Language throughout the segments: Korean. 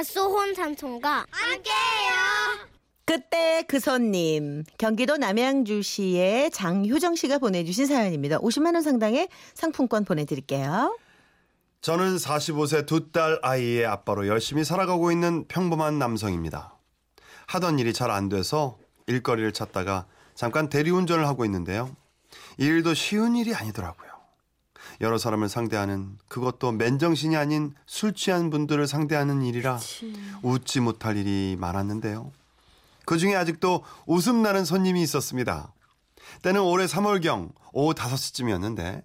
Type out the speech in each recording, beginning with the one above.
갓소혼 삼촌과 함께해요. 그때 그 손님 경기도 남양주시의 장효정 씨가 보내주신 사연입니다. 50만 원 상당의 상품권 보내드릴게요. 저는 45세 두 딸 아이의 아빠로 열심히 살아가고 있는 평범한 남성입니다. 하던 일이 잘 안 돼서 일거리를 찾다가 잠깐 대리운전을 하고 있는데요. 이 일도 쉬운 일이 아니더라고요. 여러 사람을 상대하는 그것도 맨정신이 아닌 술 취한 분들을 상대하는 일이라 웃지 못할 일이 많았는데요. 그 중에 아직도 웃음 나는 손님이 있었습니다. 때는 올해 3월경 오후 5시쯤이었는데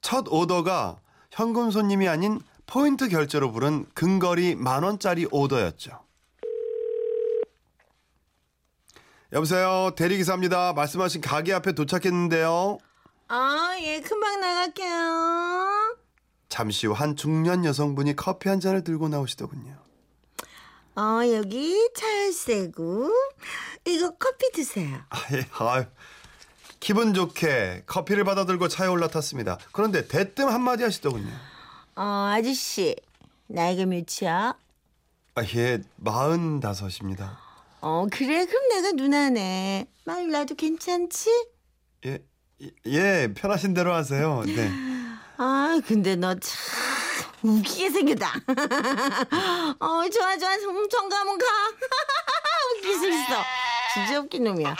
첫 오더가 현금 손님이 아닌 포인트 결제로 부른 근거리 만 원짜리 오더였죠. 여보세요. 대리기사입니다. 말씀하신 가게 앞에 도착했는데요. 아, 예, 금방 나갈게요. 잠시 후 한 중년 여성분이 커피 한 잔을 들고 나오시더군요. 어, 여기 찰세고 이거 커피 드세요. 아, 예, 아유. 기분 좋게 커피를 받아 들고 차에 올라탔습니다. 그런데 대뜸 한마디 하시더군요. 어, 아저씨, 나이가 몇이야? 아, 예, 마흔 다섯입니다. 어, 그래? 그럼 내가 누나네. 말 나도 괜찮지? 예, 예, 예, 편하신 대로 하세요. 네. 아, 근데 너 참 웃기게 생겼다. 어, 좋아, 좋아. 엄청 가면 가. 웃길 수 있어. 진짜 웃긴 놈이야.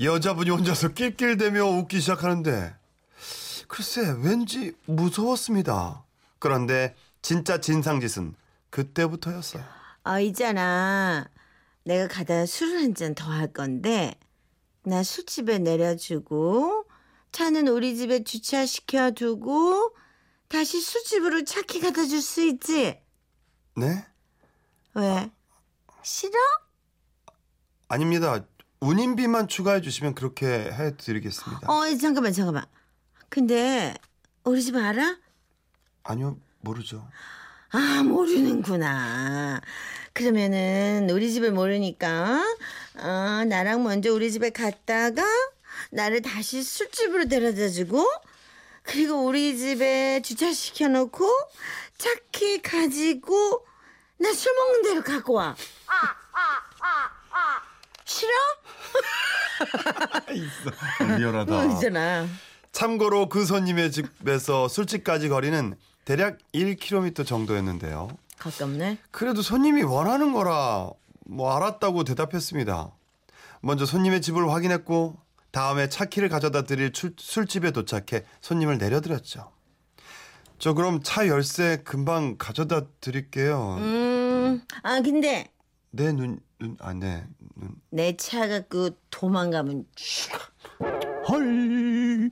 여자분이 혼자서 낄낄대며 웃기 시작하는데 글쎄 왠지 무서웠습니다. 그런데 진짜 진상짓은 그때부터였어요. 어, 있잖아. 내가 가다 술을 한 잔 더 할 건데, 나 술집에 내려주고, 차는 우리 집에 주차시켜 두고, 다시 술집으로 차키 갖다 줄 수 있지? 네? 왜? 싫어? 아닙니다. 운임비만 추가해 주시면 그렇게 해 드리겠습니다. 어, 잠깐만, 잠깐만. 근데, 우리 집 알아? 아니요, 모르죠. 아, 모르는구나. 그러면은, 우리 집을 모르니까, 어, 나랑 먼저 우리 집에 갔다가, 나를 다시 술집으로 데려다 주고, 그리고 우리 집에 주차시켜 놓고, 차키 가지고, 나 술 먹는 데로 갖고 와. 싫어? 리얼하다. 어, 있잖아. 참고로 그 손님의 집에서 술집까지 거리는 대략 1km 정도였는데요. 가깝네. 그래도 손님이 원하는 거라 뭐 알았다고 대답했습니다. 먼저 손님의 집을 확인했고 다음에 차키를 가져다 드릴 출- 술집에 도착해 손님을 내려드렸죠. 저 그럼 차 열쇠 금방 가져다 드릴게요. 음, 아, 근데, 네, 눈, 눈, 아, 네, 눈. 내차 갖고 도망가면, 헐.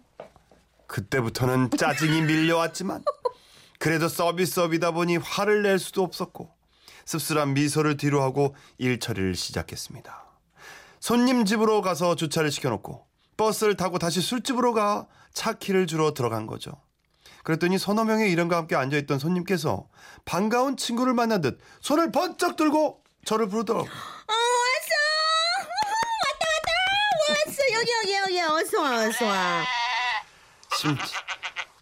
그때부터는 짜증이 밀려왔지만 그래도 서비스업이다 보니 화를 낼 수도 없었고 씁쓸한 미소를 뒤로하고 일 처리를 시작했습니다. 손님 집으로 가서 주차를 시켜놓고 버스를 타고 다시 술집으로 가 차 키를 주러 들어간 거죠. 그랬더니 서너 명의 일행과 함께 앉아있던 손님께서 반가운 친구를 만난 듯 손을 번쩍 들고 저를 부르더라고요. 어, 왔어! 왔다, 왔다! 왔어! 여기, 여기, 여기. 어서 와, 어서 와.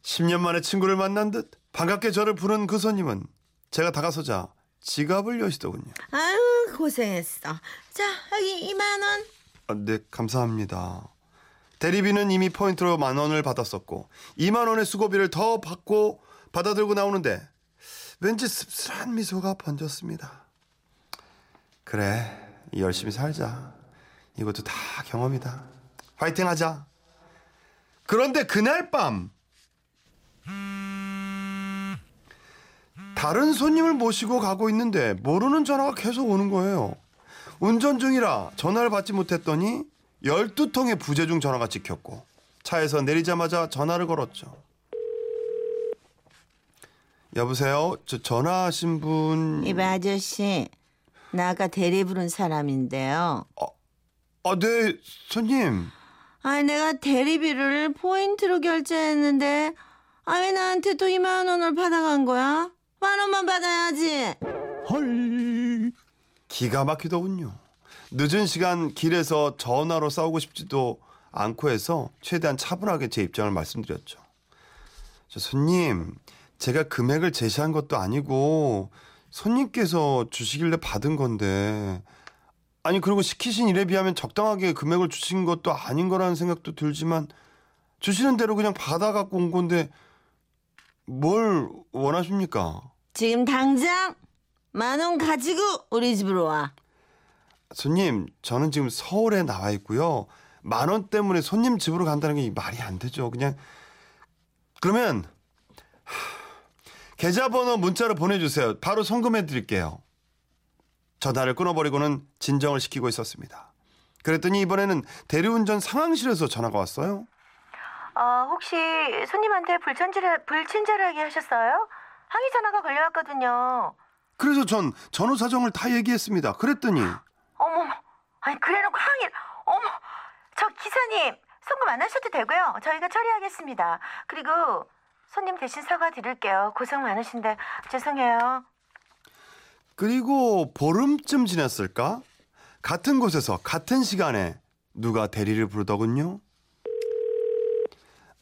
10, 년 만에 친구를 만난 듯 반갑게 저를 부른 그 손님은 제가 다가서자 지갑을 여시더군요. 아유, 고생했어. 자, 여기 2만 원. 아, 네, 감사합니다. 대리비는 이미 포인트로 만 원을 받았었고 2만 원의 수고비를 더 받고 받아들고 나오는데 왠지 씁쓸한 미소가 번졌습니다. 그래, 열심히 살자. 이것도 다 경험이다. 화이팅 하자. 그런데 그날 밤 다른 손님을 모시고 가고 있는데 모르는 전화가 계속 오는 거예요. 운전 중이라 전화를 받지 못했더니 12통의 부재중 전화가 찍혔고 차에서 내리자마자 전화를 걸었죠. 여보세요? 저 전화하신 분... 이봐, 아저씨. 나 아까 대리 부른 사람인데요. 아, 네, 손님. 아, 내가 대리비를 포인트로 결제했는데, 아, 왜 나한테 또 2만 원을 받아간 거야? 만 원만 받아야지. 헐. 기가 막히더군요. 늦은 시간 길에서 전화로 싸우고 싶지도 않고 해서 최대한 차분하게 제 입장을 말씀드렸죠. 저 손님, 제가 금액을 제시한 것도 아니고 손님께서 주시길래 받은 건데 아니 그리고 시키신 일에 비하면 적당하게 금액을 주신 것도 아닌 거라는 생각도 들지만 주시는 대로 그냥 받아 갖고 온 건데 뭘 원하십니까? 지금 당장 만 원 가지고 우리 집으로 와. 손님, 저는 지금 서울에 나와 있고요. 만 원 때문에 손님 집으로 간다는 게 말이 안 되죠. 그냥 그러면 하, 계좌번호 문자로 보내주세요. 바로 송금해 드릴게요. 전화를 끊어버리고는 진정을 시키고 있었습니다. 그랬더니 이번에는 대리운전 상황실에서 전화가 왔어요. 아, 혹시 손님한테 불친절, 불친절하게 하셨어요? 항의 전화가 걸려왔거든요. 그래서 전 전후 사정을 다 얘기했습니다. 그랬더니 어머, 아니 그래놓고 항의, 어머, 저 기사님 송금 안 하셔도 되고요. 저희가 처리하겠습니다. 그리고 손님 대신 사과 드릴게요. 고생 많으신데 죄송해요. 그리고 보름쯤 지났을까? 같은 곳에서 같은 시간에 누가 대리를 부르더군요.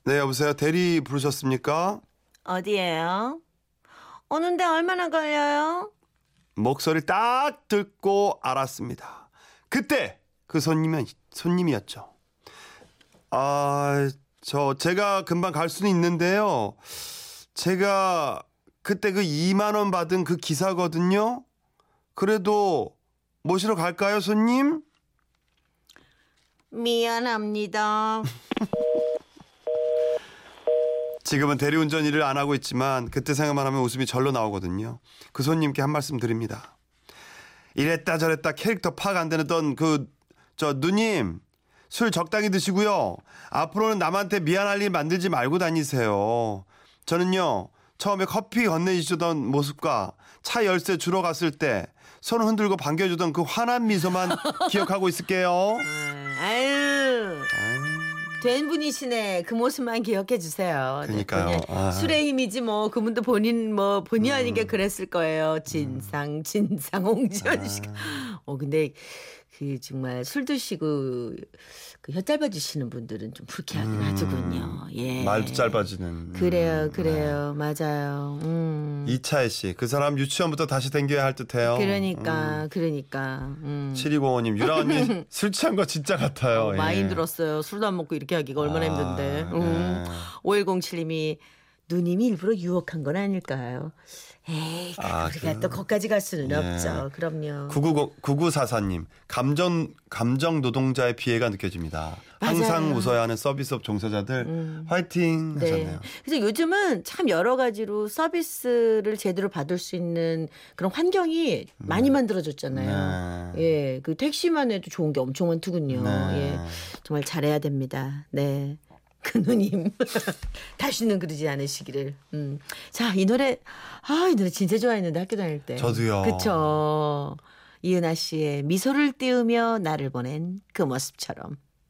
네, 여보세요. 대리 부르셨습니까? 어디에요? 오는데 얼마나 걸려요? 목소리 딱 듣고 알았습니다. 그때 그 손님이 손님이었죠. 아, 저 제가 금방 갈 수는 있는데요. 제가 그때 그 2만 원 받은 그 기사거든요. 그래도 모시러 갈까요, 손님? 미안합니다. 지금은 대리운전 일을 안 하고 있지만 그때 생각만 하면 웃음이 절로 나오거든요. 그 손님께 한 말씀 드립니다. 이랬다 저랬다 캐릭터 파악 안 되던 그 저 누님 술 적당히 드시고요. 앞으로는 남한테 미안할 일 만들지 말고 다니세요. 저는요 처음에 커피 건네주던 모습과 차 열쇠 주러 갔을 때 손 흔들고 반겨주던 그 환한 미소만 기억하고 있을게요. 아유. 된 분이시네. 그 모습만 기억해 주세요. 네, 그러니까요. 아. 음. 술의 힘이지 뭐 그분도 본인 뭐 본의 아니게 그랬을 거예요. 진상 진상 홍지연 씨가. 아. 어 근데 그 정말 술 드시고 그혀 짧아지시는 분들은 좀 불쾌하긴 하더군요. 예. 음. 말도 짧아지는. 그래요, 음, 그래요, 맞아요. 음. 이차혜 씨, 그 사람 유치원부터 다시 댕겨야 할 듯해요. 그러니까, 그러니까. 음. 7205님, 유라 언니 술 취한 거 진짜 같아요. 어, 예. 많이 힘들었어요. 술도 안 먹고 이렇게 하기가 얼마나 아, 힘든데. 음. 네. 5107님이 누님이 일부러 유혹한 건 아닐까요? 에이, 아, 우리가 그- 또 거기까지 갈 수는 예. 없죠. 그럼요. 9944님, 감정, 감정 노동자의 피해가 느껴집니다. 항상 맞아요. 웃어야 하는 서비스업 종사자들, 화이팅 네. 하셨네요. 그래서 요즘은 참 여러 가지로 서비스를 제대로 받을 수 있는 그런 환경이 많이 만들어졌잖아요. 네. 예, 그 택시만 해도 좋은 게 엄청 많더군요. 네. 예, 정말 잘해야 됩니다. 네. 그 누님 다시는 그러지 않으시기를. 음. 자, 이 노래 아, 이 노래 진짜 좋아했는데 학교 다닐 때. 저도요. 그쵸. 이은하 씨의 미소를 띄우며 나를 보낸 그 모습처럼.